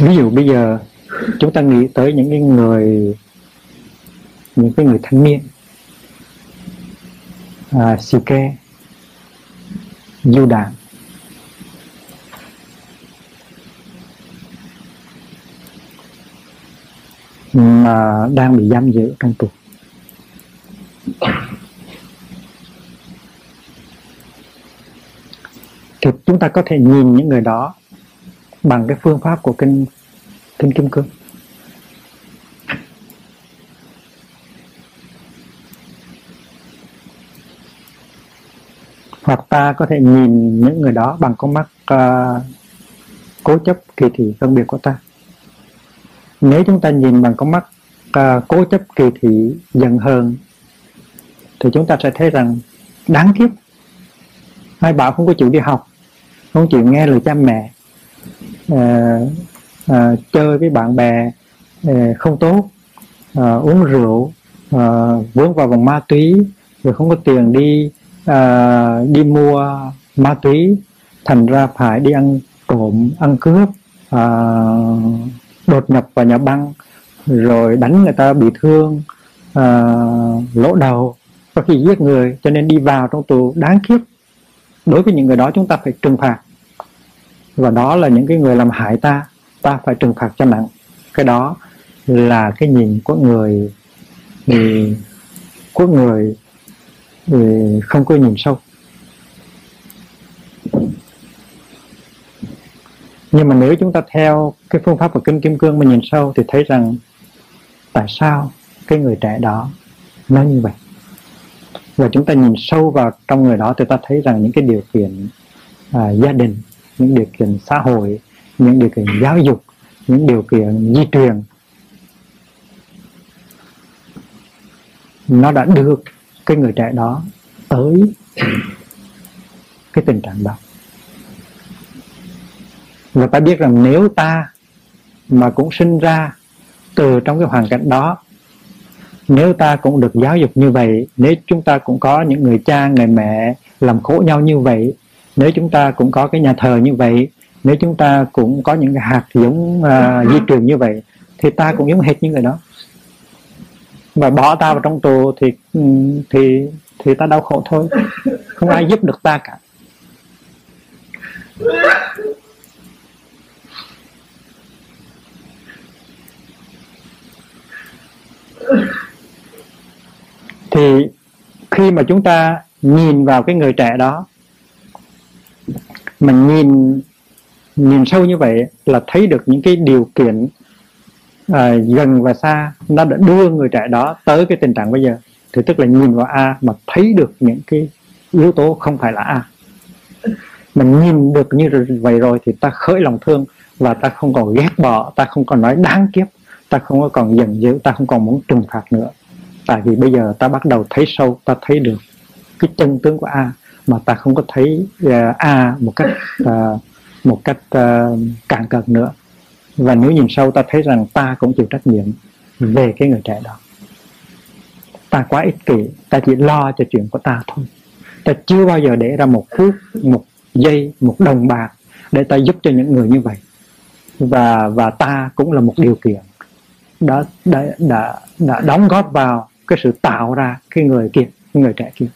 ví dụ bây giờ chúng ta nghĩ tới những cái người những cái người thanh niên à, Sike du đàn. Mà đang bị giam giữ trong tù. Thì chúng ta có thể nhìn những người đó bằng cái phương pháp của kinh kinh kim cương. Hoặc ta có thể nhìn những người đó bằng con mắt uh, cố chấp kỳ thị phân biệt của ta. Nếu chúng ta nhìn bằng con mắt uh, cố chấp kỳ thị giận hờn thì chúng ta sẽ thấy rằng đáng kiếp. Hai bảo không có chịu đi học không chịu nghe lời cha mẹ à, à, chơi với bạn bè à, không tốt à, uống rượu à, vướng vào vòng ma túy rồi không có tiền đi à, đi mua ma túy thành ra phải đi ăn trộm ăn cướp à, đột nhập vào nhà băng rồi đánh người ta bị thương à, lỗ đầu có khi giết người cho nên đi vào trong tù đáng kiếp đối với những người đó chúng ta phải trừng phạt và đó là những cái người làm hại ta ta phải trừng phạt cho nặng. Cái đó là cái nhìn của người thì của người thì không có nhìn sâu. Nhưng mà nếu chúng ta theo cái phương pháp của kinh kim cương mà nhìn sâu thì thấy rằng tại sao cái người trẻ đó nó như vậy? Và chúng ta nhìn sâu vào trong người đó thì ta thấy rằng những cái điều kiện à, gia đình những điều kiện xã hội, những điều kiện giáo dục, những điều kiện di truyền. Nó đã đưa cái người trẻ đó tới cái tình trạng đó. Và ta biết rằng nếu ta mà cũng sinh ra từ trong cái hoàn cảnh đó, nếu ta cũng được giáo dục như vậy, nếu chúng ta cũng có những người cha, người mẹ làm khổ nhau như vậy nếu chúng ta cũng có cái nhà thờ như vậy nếu chúng ta cũng có những cái hạt giống uh, di truyền như vậy thì ta cũng giống hệt như người đó. Và bỏ ta vào trong tù thì ừ, thì thì ta đau khổ thôi. Không ai giúp được ta cả. Thì khi mà chúng ta nhìn vào cái người trẻ đó mình nhìn nhìn sâu như vậy là thấy được những cái điều kiện à, gần và xa nó đã đưa người trẻ đó tới cái tình trạng bây giờ. Thì tức là nhìn vào A mà thấy được những cái yếu tố không phải là A. Mình nhìn được như vậy rồi thì ta khởi lòng thương và ta không còn ghét bỏ ta không còn nói đáng kiếp ta không có còn giận dữ ta không còn muốn trừng phạt nữa. Tại vì bây giờ ta bắt đầu thấy sâu ta thấy được cái chân tướng của A mà ta không có thấy uh, A một cách uh, một cách uh, cạn cợt nữa. Và nếu nhìn sâu ta thấy rằng ta cũng chịu trách nhiệm về cái người trẻ đó. Ta quá ích kỷ ta chỉ lo cho chuyện của ta thôi. Ta chưa bao giờ để ra một phút một giây một đồng bạc để ta giúp cho những người như vậy. Và và ta cũng là một điều kiện đã đã đã, đã đóng góp vào cái sự tạo ra cái người kia cái người trẻ kia.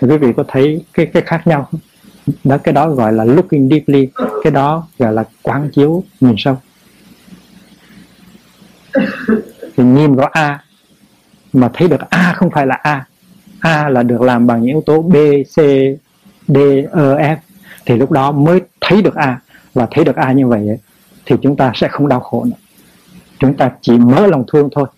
Thì quý vị có thấy cái cái khác nhau? Đó, cái đó gọi là looking deeply, cái đó gọi là quán chiếu nhìn sâu. Thì nhìn vào a, mà thấy được a không phải là a. A là được làm bằng những yếu tố b, c, d e f. Thì lúc đó mới thấy được a. Và thấy được a như vậy thì chúng ta sẽ không đau khổ nữa. Chúng ta chỉ mở lòng thương thôi.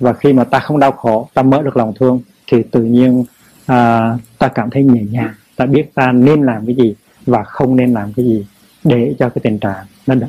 Và khi mà ta không đau khổ, ta mở được lòng thương, thì tự nhiên à, ta cảm thấy nhẹ nhàng. Ta biết ta nên làm cái gì và không nên làm cái gì để cho cái tình trạng nó đỡ.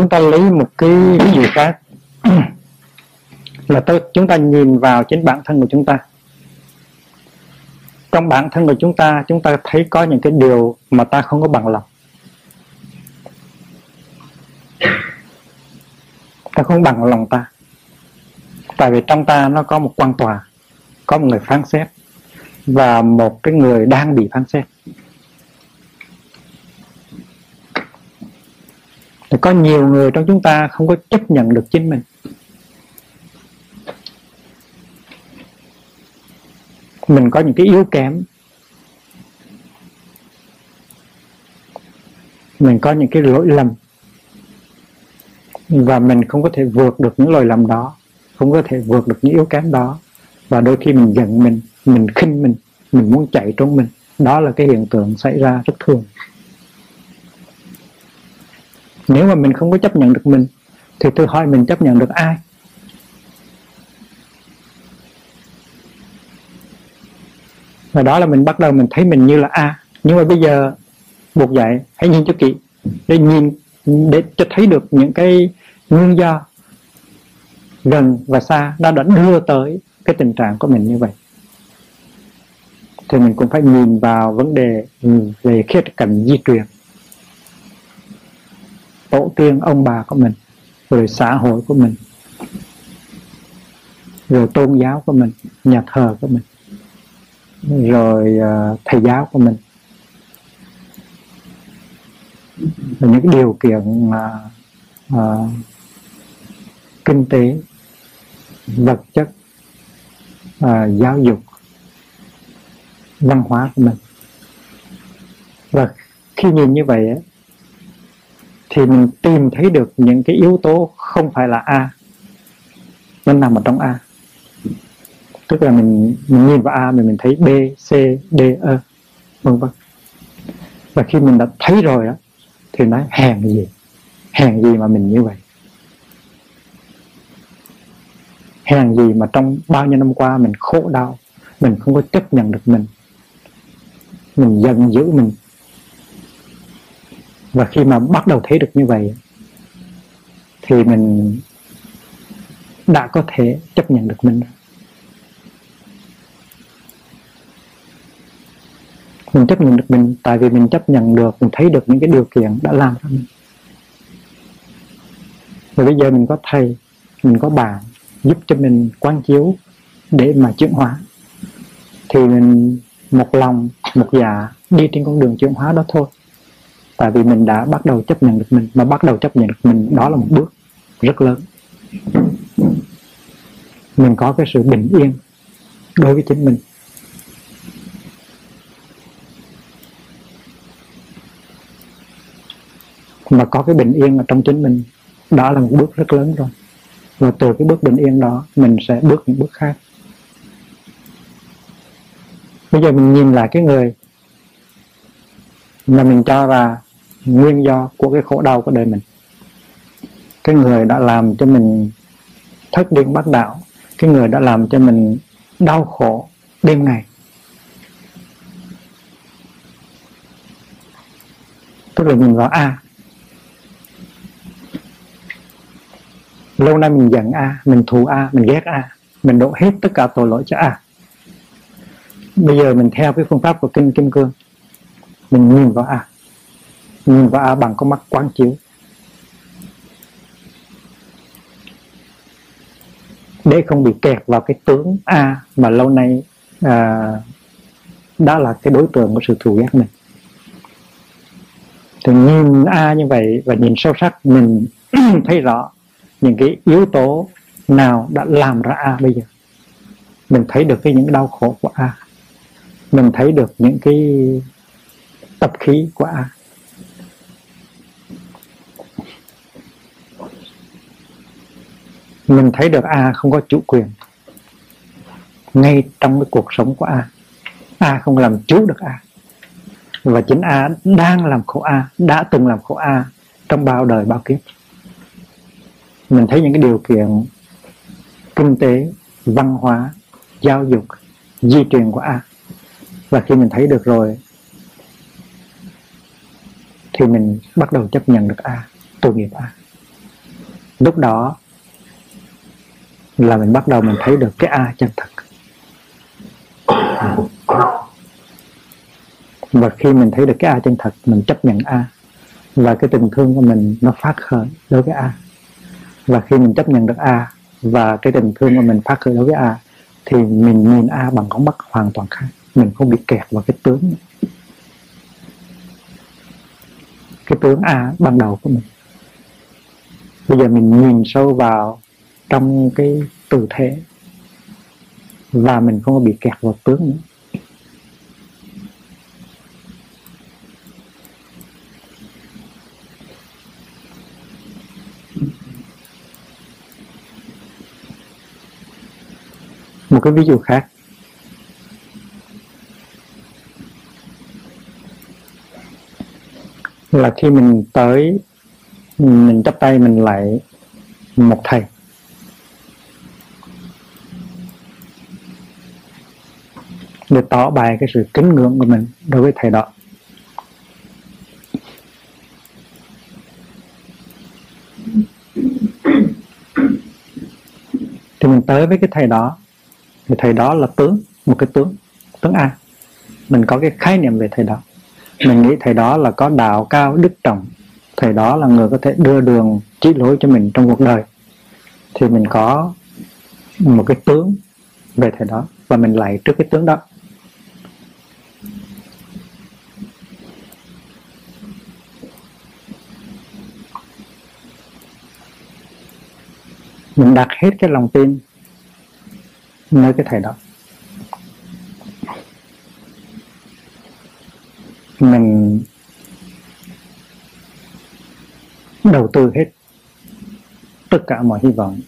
Chúng ta lấy một cái ví dụ khác. Là tôi, chúng ta nhìn vào chính bản thân của chúng ta. Trong bản thân của chúng ta chúng ta thấy có những cái điều mà ta không có bằng lòng. Ta không bằng lòng ta. Tại vì trong ta nó có một quan tòa, có một người phán xét và một cái người đang bị phán xét. Thì có nhiều người trong chúng ta không có chấp nhận được chính mình. Mình có những cái yếu kém. Mình có những cái lỗi lầm. Và mình không có thể vượt được những lỗi lầm đó, không có thể vượt được những yếu kém đó. Và đôi khi mình giận mình mình khinh mình mình muốn chạy trốn mình. Đó là cái hiện tượng xảy ra rất thường nếu mà mình không có chấp nhận được mình, thì tôi hỏi mình chấp nhận được ai? Và đó là mình bắt đầu mình thấy mình như là a. Nhưng mà bây giờ buộc dạy hãy nhìn cho kỹ, để nhìn, để cho thấy được những cái nguyên do gần và xa nó đã đưa tới cái tình trạng của mình như vậy. Thì mình cũng phải nhìn vào vấn đề về khía cạnh di truyền tổ tiên ông bà của mình rồi xã hội của mình rồi tôn giáo của mình nhà thờ của mình rồi uh, thầy giáo của mình. Và những cái điều kiện uh, uh, kinh tế vật chất uh, giáo dục văn hóa của mình. Và khi nhìn như vậy thì mình tìm thấy được những cái yếu tố không phải là a. Nó nằm ở trong a. Tức là mình, mình nhìn vào a mình mình thấy b c d e vân vân. Và khi mình đã thấy rồi đó thì nói hèn gì? Hèn gì mà mình như vậy? Hèn gì mà trong bao nhiêu năm qua mình khổ đau mình không có chấp nhận được mình? Mình giận dữ mình và khi mà bắt đầu thấy được như vậy, thì mình đã có thể chấp nhận được mình. Mình chấp nhận được mình, tại vì mình chấp nhận được, mình thấy được những cái điều kiện đã làm cho mình. Và bây giờ mình có thầy, mình có bạn giúp cho mình quán chiếu để mà chuyển hóa. Thì mình một lòng, một dạ đi trên con đường chuyển hóa đó thôi tại vì mình đã bắt đầu chấp nhận được mình, mà bắt đầu chấp nhận được mình, đó là một bước rất lớn. Mình có cái sự bình yên đối với chính mình. Mà có cái bình yên ở trong chính mình, đó là một bước rất lớn rồi. Và từ cái bước bình yên đó, mình sẽ bước những bước khác. Bây giờ mình nhìn lại cái người mà mình cho là nguyên do của cái khổ đau của đời mình. Cái người đã làm cho mình thất điên bắt đạo, cái người đã làm cho mình đau khổ đêm ngày. Tức là nhìn vào a. Lâu nay mình giận a, mình thù a, mình ghét a, mình đổ hết tất cả tội lỗi cho a. Bây giờ mình theo cái phương pháp của kinh kim cương, mình nhìn vào a nhìn vào a bằng con mắt quán chiếu. Để không bị kẹt vào cái tướng a mà lâu nay à, đã là cái đối tượng của sự thù ghét mình thì nhìn a như vậy và nhìn sâu sắc mình thấy rõ những cái yếu tố nào đã làm ra a bây giờ. Mình thấy được cái những đau khổ của a. Mình thấy được những cái tập khí của a. mình thấy được a không có chủ quyền. Ngay trong cái cuộc sống của a a không làm chủ được a. Và chính a đang làm khổ a, đã từng làm khổ a trong bao đời bao kiếp. Mình thấy những cái điều kiện kinh tế, văn hóa, giáo dục, di truyền của a. Và khi mình thấy được rồi, thì mình bắt đầu chấp nhận được a, tội nghiệp a. Lúc đó là mình bắt đầu mình thấy được cái a chân thật. Và khi mình thấy được cái a chân thật, mình chấp nhận a. Và cái tình thương của mình nó phát khởi đối với a. Và khi mình chấp nhận được a và cái tình thương của mình phát khởi đối với a, thì mình nhìn a bằng con mắt hoàn toàn khác. Mình không bị kẹt vào cái tướng. Cái tướng a ban đầu của mình. Bây giờ mình nhìn sâu vào trong cái tư thế. Và mình không có bị kẹt vào tướng nữa. Một cái ví dụ khác. Là khi mình tới, mình chắp tay mình lại một thầy. Để tỏ bài cái sự kính ngưỡng của mình đối với thầy đó. Thì mình tới với cái thầy đó. Thì thầy đó là tướng, một cái tướng tướng A. Mình có cái khái niệm về thầy đó. Mình nghĩ thầy đó là có đạo cao, đức trọng. Thầy đó là người có thể đưa đường chỉ lối cho mình trong cuộc đời. Thì mình có một cái tướng về thầy đó và mình lại trước cái tướng đó. Mình đặt hết cái lòng tin nơi cái thầy đó. Mình đầu tư hết tất cả mọi hy vọng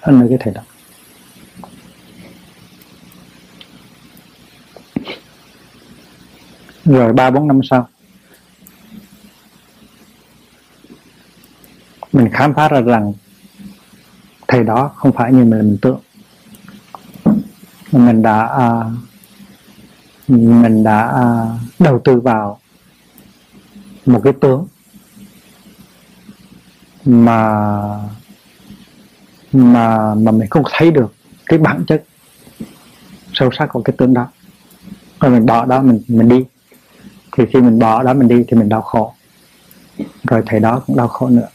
ở nơi cái thầy đó. Rồi ba bốn năm sau mình khám phá ra rằng thầy đó không phải như mình tưởng. Mình đã uh, mình đã uh, đầu tư vào một cái tướng mà mà mà mình không thấy được cái bản chất sâu sắc của cái tướng đó. Rồi mình bỏ đó mình mình đi. Thì khi mình bỏ đó mình đi thì mình đau khổ. Rồi thầy đó cũng đau khổ nữa.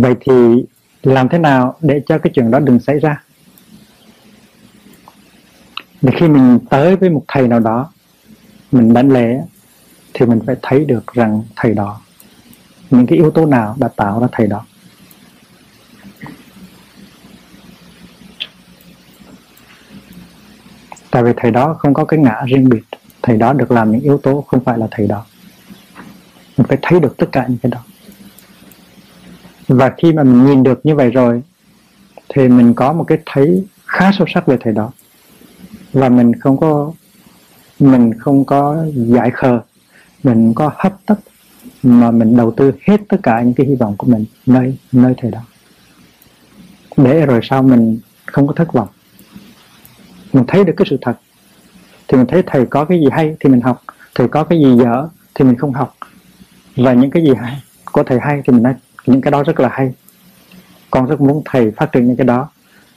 Vậy thì làm thế nào để cho cái chuyện đó đừng xảy ra? Để khi mình tới với một thầy nào đó, mình đánh lễ, thì mình phải thấy được rằng thầy đó, những cái yếu tố nào đã tạo ra thầy đó. Tại vì thầy đó không có cái ngã riêng biệt. Thầy đó được làm những yếu tố không phải là thầy đó. Mình phải thấy được tất cả những cái đó và khi mà mình nhìn được như vậy rồi, thì mình có một cái thấy khá sâu sắc về thầy đó. Và mình không có, mình không có giải khờ, mình có hấp tấp, mà mình đầu tư hết tất cả những cái hy vọng của mình nơi nơi thầy đó. Để rồi sau mình không có thất vọng. Mình thấy được cái sự thật, thì mình thấy thầy có cái gì hay thì mình học, thầy có cái gì dở thì mình không học. Và những cái gì hay của thầy hay thì mình nói những cái đó rất là hay. Con rất muốn thầy phát triển những cái đó.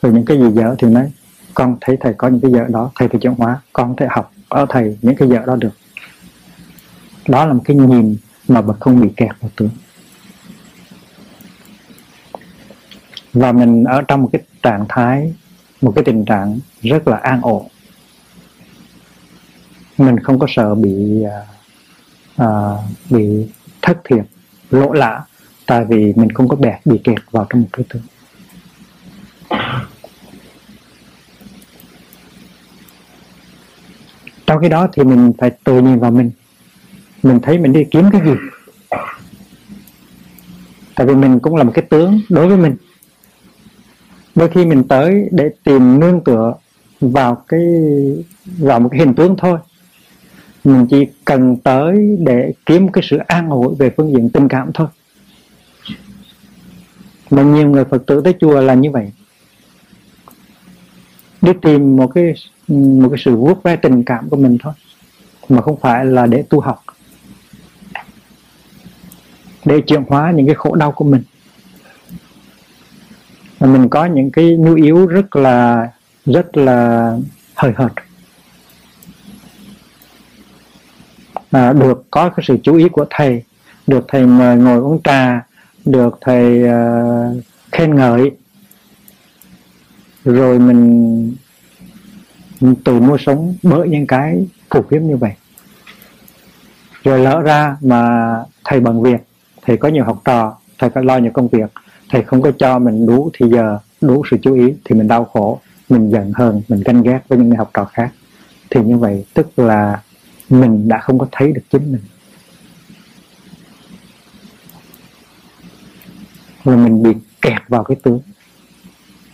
Rồi những cái gì dở thì nói con thấy thầy có những cái dở đó thầy phải chuyển hóa. Con có thể học ở thầy những cái dở đó được. Đó là một cái nhìn mà bậc không bị kẹt vào tướng và mình ở trong một cái trạng thái một cái tình trạng rất là an ổn. Mình không có sợ bị uh, bị thất thiệt lỗ lã tại vì mình không có bẹt bị kẹt vào trong một cái tướng. trong khi đó thì mình phải tự nhìn vào mình. Mình thấy mình đi kiếm cái gì. Tại vì mình cũng là một cái tướng đối với mình. Đôi khi mình tới để tìm nương tựa vào cái, vào một cái hình tướng thôi. Mình chỉ cần tới để kiếm cái sự an ủi về phương diện tình cảm thôi mà nhiều người phật tử tới chùa là như vậy. Đi tìm một cái một cái sự vuốt ve tình cảm của mình thôi mà không phải là để tu học để chuyển hóa những cái khổ đau của mình. Mà mình có những cái nhu yếu rất là rất là hời hợt. À, được có cái sự chú ý của thầy được thầy mời ngồi uống trà được thầy uh, khen ngợi. Rồi mình, mình tự mua sống bởi những cái phù phiếm như vậy. Rồi lỡ ra mà thầy bằng việc thầy có nhiều học trò thầy phải lo nhiều công việc thầy không có cho mình đủ thì giờ đủ sự chú ý thì mình đau khổ mình giận hơn mình ganh ghét với những người học trò khác. Thì như vậy tức là mình đã không có thấy được chính mình. Là mình bị kẹt vào cái tướng.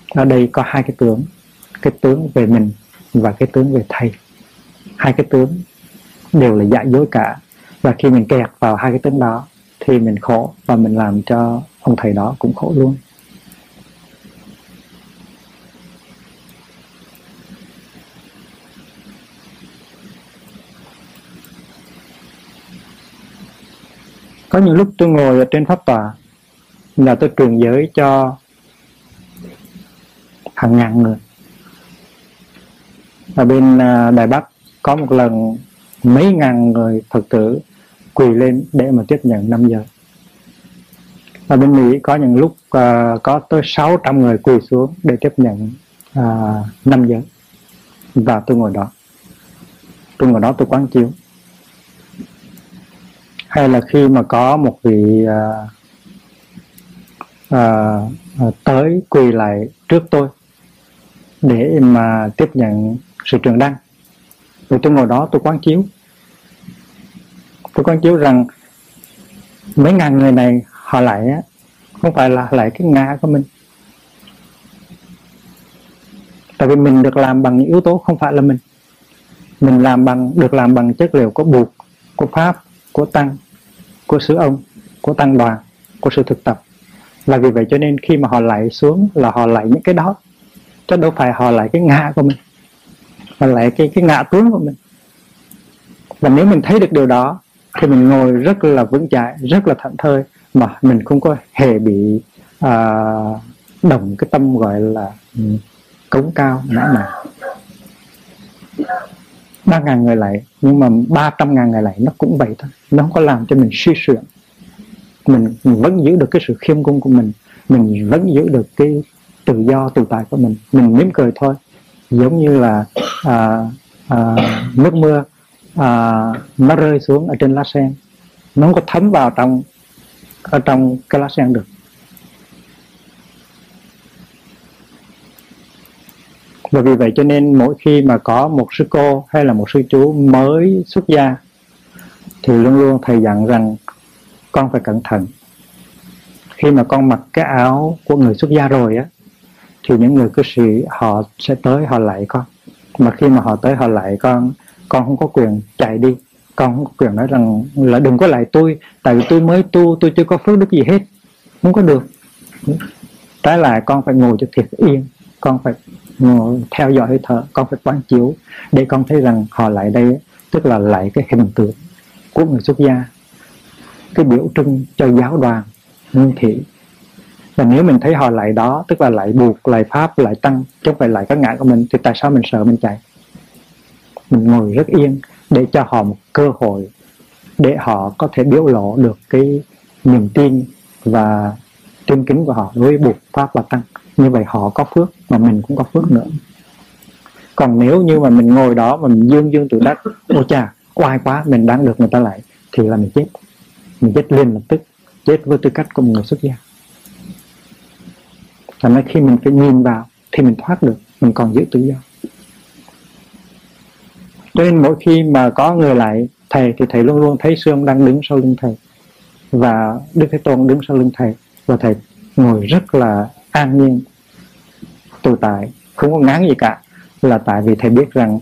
Ở đây có hai cái tướng. Cái tướng về mình và cái tướng về thầy. Hai cái tướng đều là giả dối cả. Và khi mình kẹt vào hai cái tướng đó, thì mình khổ và mình làm cho ông thầy đó cũng khổ luôn. Có những lúc tôi ngồi ở trên pháp tòa là tôi truyền giới cho hàng ngàn người. Ở bên à, Đài Bắc có một lần mấy ngàn người Phật tử quỳ lên để mà tiếp nhận năm giờ ở bên Mỹ có những lúc uh, có tới 600 người quỳ xuống để tiếp nhận uh, 5 giờ và tôi ngồi đó. Tôi ngồi đó tôi quán chiếu. Hay là khi mà có một vị uh, À, à, tới quỳ lại trước tôi để mà tiếp nhận sự trường đăng. Rồi tôi ngồi đó tôi quán chiếu. Tôi quán chiếu rằng mấy ngàn người này họ lại á không phải là lại cái ngã của mình. Tại vì mình được làm bằng những yếu tố không phải là mình. Mình làm bằng được làm bằng chất liệu của buộc của pháp của tăng của sứ ông của tăng đoàn của sự thực tập là vì vậy cho nên khi mà họ lại xuống là họ lại những cái đó chứ đâu phải họ lại cái ngã của mình mà lại cái cái ngã tướng của mình và nếu mình thấy được điều đó thì mình ngồi rất là vững chãi rất là thảnh thơi mà mình không có hề bị à, đồng cái tâm gọi là ừ, cống cao nã mạn. ba ngàn người lại nhưng mà ba trăm ngàn người lại nó cũng vậy thôi nó không có làm cho mình suy sụp mình, mình vẫn giữ được cái sự khiêm cung của mình mình vẫn giữ được cái tự do tự tại của mình. Mình mỉm cười thôi. Giống như là à, à, nước mưa à, nó rơi xuống ở trên lá sen. Nó không có thấm vào trong ở trong cái lá sen được. Và vì vậy cho nên mỗi khi mà có một sư cô hay là một sư chú mới xuất gia thì luôn luôn thầy dặn rằng con phải cẩn thận. Khi mà con mặc cái áo của người xuất gia rồi á, thì những người cư sĩ họ sẽ tới họ lại con. Mà khi mà họ tới họ lại con con không có quyền chạy đi. Con không có quyền nói rằng là đừng có lại tôi, tại vì tôi mới tu, tôi chưa có phước đức gì hết. Không có được. Trái lại, con phải ngồi cho thiệt yên. Con phải ngồi theo dõi hơi thở. Con phải quán chiếu để con thấy rằng họ lại đây, tức là lại cái hình tượng của người xuất gia cái biểu trưng cho giáo đoàn nguyên thị. Và nếu mình thấy họ lại đó, tức là lại buộc, lại pháp, lại tăng, chứ không phải lại các ngã của mình, thì tại sao mình sợ mình chạy? Mình ngồi rất yên để cho họ một cơ hội để họ có thể biểu lộ được cái niềm tin và tin kính của họ đối với buộc pháp và tăng. Như vậy họ có phước mà mình cũng có phước nữa. Còn nếu như mà mình ngồi đó mà mình dương dương tự đắc, ôi chà, oai quá, mình đang được người ta lại, thì là mình chết mình chết liền lập tức. Chết với tư cách của một người xuất gia. Thành ra khi mình phải nhìn vào thì mình thoát được, mình còn giữ tự do. Cho nên mỗi khi mà có người lại, thầy thì thầy luôn luôn thấy sư ông đang đứng sau lưng thầy. Và đức thế tôn đứng sau lưng thầy. Và thầy ngồi rất là an nhiên tự tại. Không có ngán gì cả, là tại vì thầy biết rằng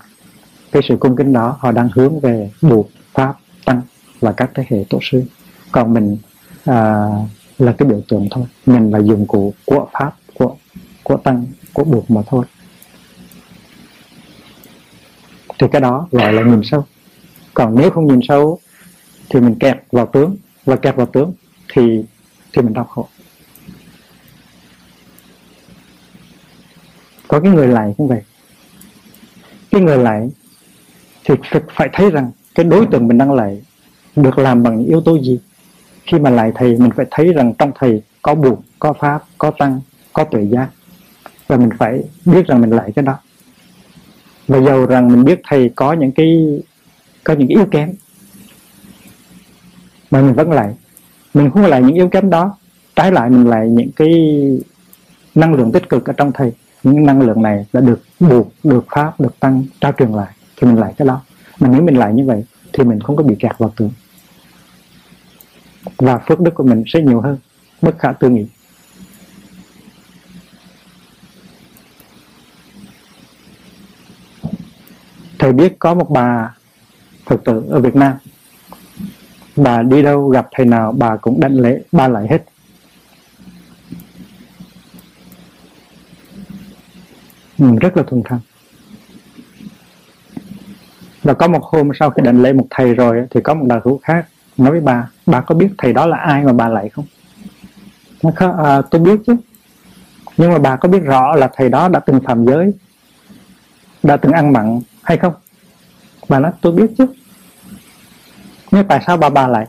cái sự cung kính đó họ đang hướng về buộc pháp tăng và các thế hệ tổ sư còn mình à, là cái biểu tượng thôi. Mình là dụng cụ của pháp của của tăng của buộc mà thôi. Thì cái đó gọi là nhìn sâu. Còn nếu không nhìn sâu thì mình kẹt vào tướng. Và kẹt vào tướng thì thì mình đau khổ. Có cái người lại cũng vậy. Cái người lại thì phải thấy rằng cái đối tượng mình đang lại được làm bằng những yếu tố gì? Khi mà lại thầy mình phải thấy rằng trong thầy có buộc, có pháp, có tăng, có tuệ giác. Và mình phải biết rằng mình lại cái đó. Và dầu rằng mình biết thầy có những cái, có những cái yếu kém, mà mình vẫn lại. Mình không lại những yếu kém đó, trái lại mình lại những cái năng lượng tích cực ở trong thầy. Những năng lượng này đã được buộc, được pháp, được tăng, trao truyền lại thì mình lại cái đó. Mà nếu mình lại như vậy thì mình không có bị kẹt vào tường và phước đức của mình sẽ nhiều hơn bất khả tư nghị. Thầy biết có một bà phật tử ở Việt Nam. Bà đi đâu gặp thầy nào bà cũng đảnh lễ ba lại hết. Ừ, rất là thuần thang. Và có một hôm sau khi đảnh lễ một thầy rồi thì có một đạo hữu khác nói với bà bà có biết thầy đó là ai mà bà lại không? Nó à, tôi biết chứ. Nhưng mà bà có biết rõ là thầy đó đã từng phạm giới đã từng ăn mặn hay không? Bà nói tôi biết chứ. Nhưng tại sao bà bà lại?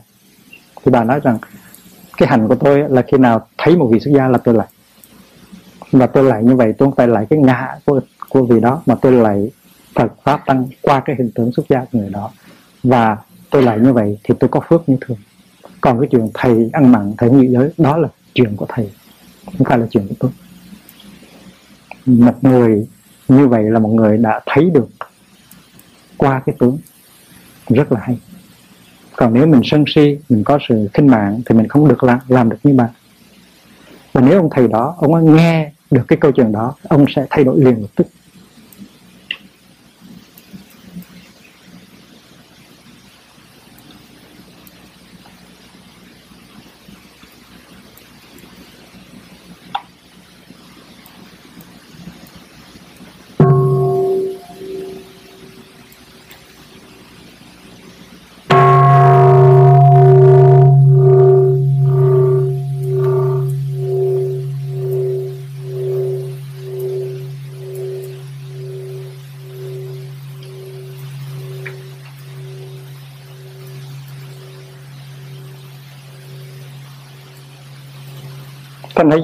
Thì bà nói rằng cái hành của tôi là khi nào thấy một vị xuất gia là tôi lại. Và tôi lại như vậy tôi không phải lại cái ngã của của vị đó mà tôi lại Phật pháp tăng qua cái hình tướng xuất gia của người đó. Và tôi lại như vậy thì tôi có phước như thường. Còn cái chuyện thầy ăn mặn, thầy nghĩ giới, đó là chuyện của thầy, không phải là chuyện của tôi. Một người như vậy là một người đã thấy được qua cái tướng. Rất là hay. Còn nếu mình sân si, mình có sự khinh mạng thì mình không được làm làm được như bạn. Và nếu ông thầy đó, ông nghe được cái câu chuyện đó, ông sẽ thay đổi liền lập tức.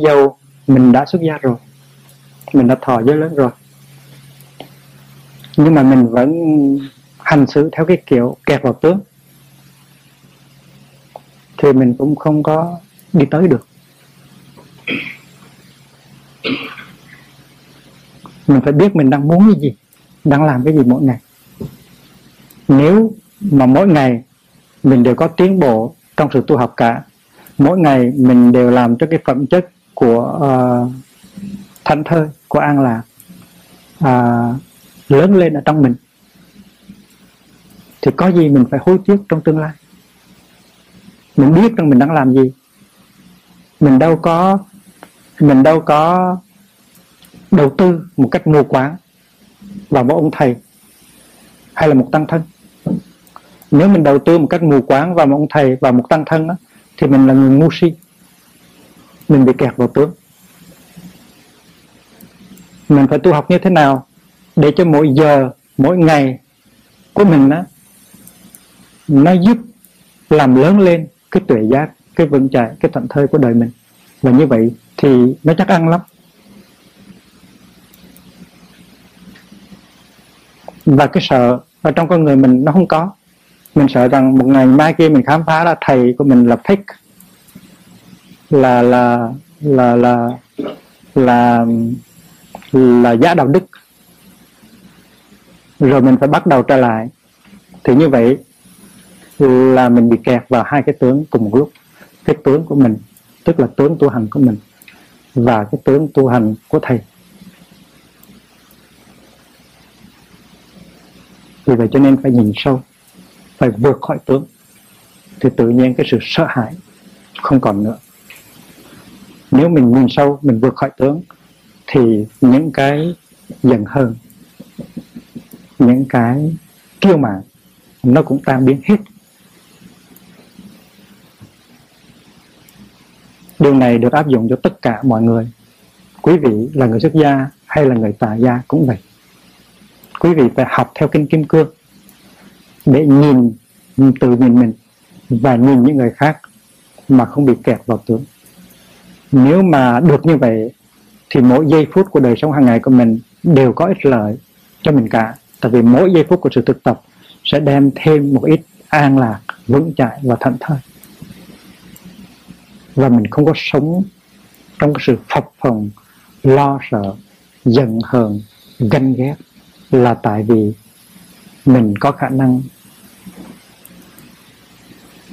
Dâu, mình đã xuất gia rồi. Mình đã thọ giới lớn rồi. Nhưng mà mình vẫn hành xử theo cái kiểu kẹt vào tướng. Thì mình cũng không có đi tới được. Mình phải biết mình đang muốn cái gì, đang làm cái gì mỗi ngày. Nếu mà mỗi ngày mình đều có tiến bộ trong sự tu học cả, mỗi ngày mình đều làm cho cái phẩm chất của ờ, uh, thảnh thơi của an lạc uh, lớn lên ở trong mình. Thì có gì mình phải hối tiếc trong tương lai? Mình biết rằng mình đang làm gì. Mình đâu có mình đâu có đầu tư một cách mù quáng vào một ông thầy hay là một tăng thân. Nếu mình đầu tư một cách mù quáng vào một ông thầy và một tăng thân đó, thì mình là người ngu si mình bị kẹt vào tướng mình phải tu học như thế nào để cho mỗi giờ mỗi ngày của mình đó, nó giúp làm lớn lên cái tuệ giác cái vững chãi cái thuận thơi của đời mình. Và như vậy thì nó chắc ăn lắm. Và cái sợ ở trong con người mình nó không có. Mình sợ rằng một ngày mai kia mình khám phá ra thầy của mình là fake là là là là là là giá đạo đức. Rồi mình phải bắt đầu trở lại. Thì như vậy là mình bị kẹt vào hai cái tướng cùng một lúc. Cái tướng của mình, tức là tướng tu hành của mình, và cái tướng tu hành của thầy. Vì vậy cho nên phải nhìn sâu, phải vượt khỏi tướng. Thì tự nhiên cái sự sợ hãi không còn nữa nếu mình nhìn sâu, mình vượt khỏi tướng, thì những cái giận hơn những cái kiêu mạn, nó cũng tan biến hết. Điều này được áp dụng cho tất cả mọi người. Quý vị là người xuất gia hay là người tà gia cũng vậy. Quý vị phải học theo kinh kim cương để nhìn từ nhìn mình và nhìn những người khác mà không bị kẹt vào tướng nếu mà được như vậy, thì mỗi giây phút của đời sống hàng ngày của mình đều có ích lợi cho mình cả tại vì mỗi giây phút của sự thực tập sẽ đem thêm một ít an lạc, vững chãi và thảnh thơi và mình không có sống trong cái sự phập phồng, lo sợ, giận hờn, ganh ghét là tại vì mình có khả năng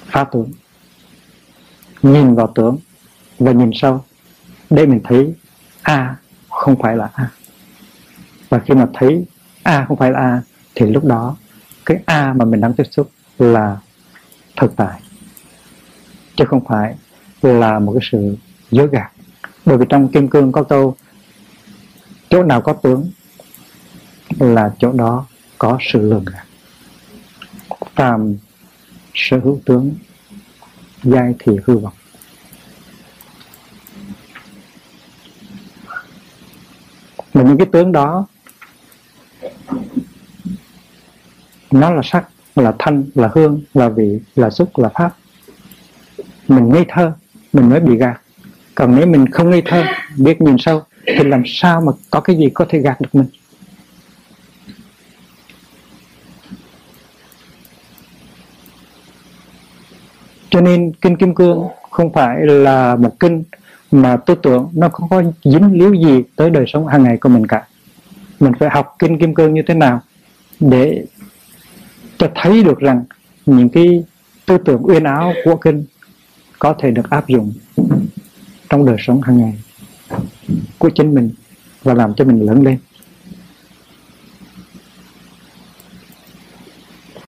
phá tưởng, nhìn vào tưởng và nhìn sâu để mình thấy a không phải là a. Và khi mà thấy a không phải là a, thì lúc đó cái a mà mình đang tiếp xúc là thực tại, chứ không phải là một cái sự dối gạt. Bởi vì trong kim cương có câu, chỗ nào có tướng là chỗ đó có sự lường gạt. Phàm sở hữu tướng, giai thì hư vọng. Mà những cái tướng đó, nó là sắc, là thanh, là hương, là vị, là xúc, là pháp. Mình ngây thơ, mình mới bị gạt. Còn nếu mình không ngây thơ, biết nhìn sâu, thì làm sao mà có cái gì có thể gạt được mình? Cho nên kinh kim cương không phải là một kinh mà tư tưởng nó không có dính líu gì tới đời sống hàng ngày của mình cả. Mình phải học kinh kim cương như thế nào để cho thấy được rằng những cái tư tưởng uyên áo của kinh có thể được áp dụng trong đời sống hàng ngày của chính mình và làm cho mình lớn lên.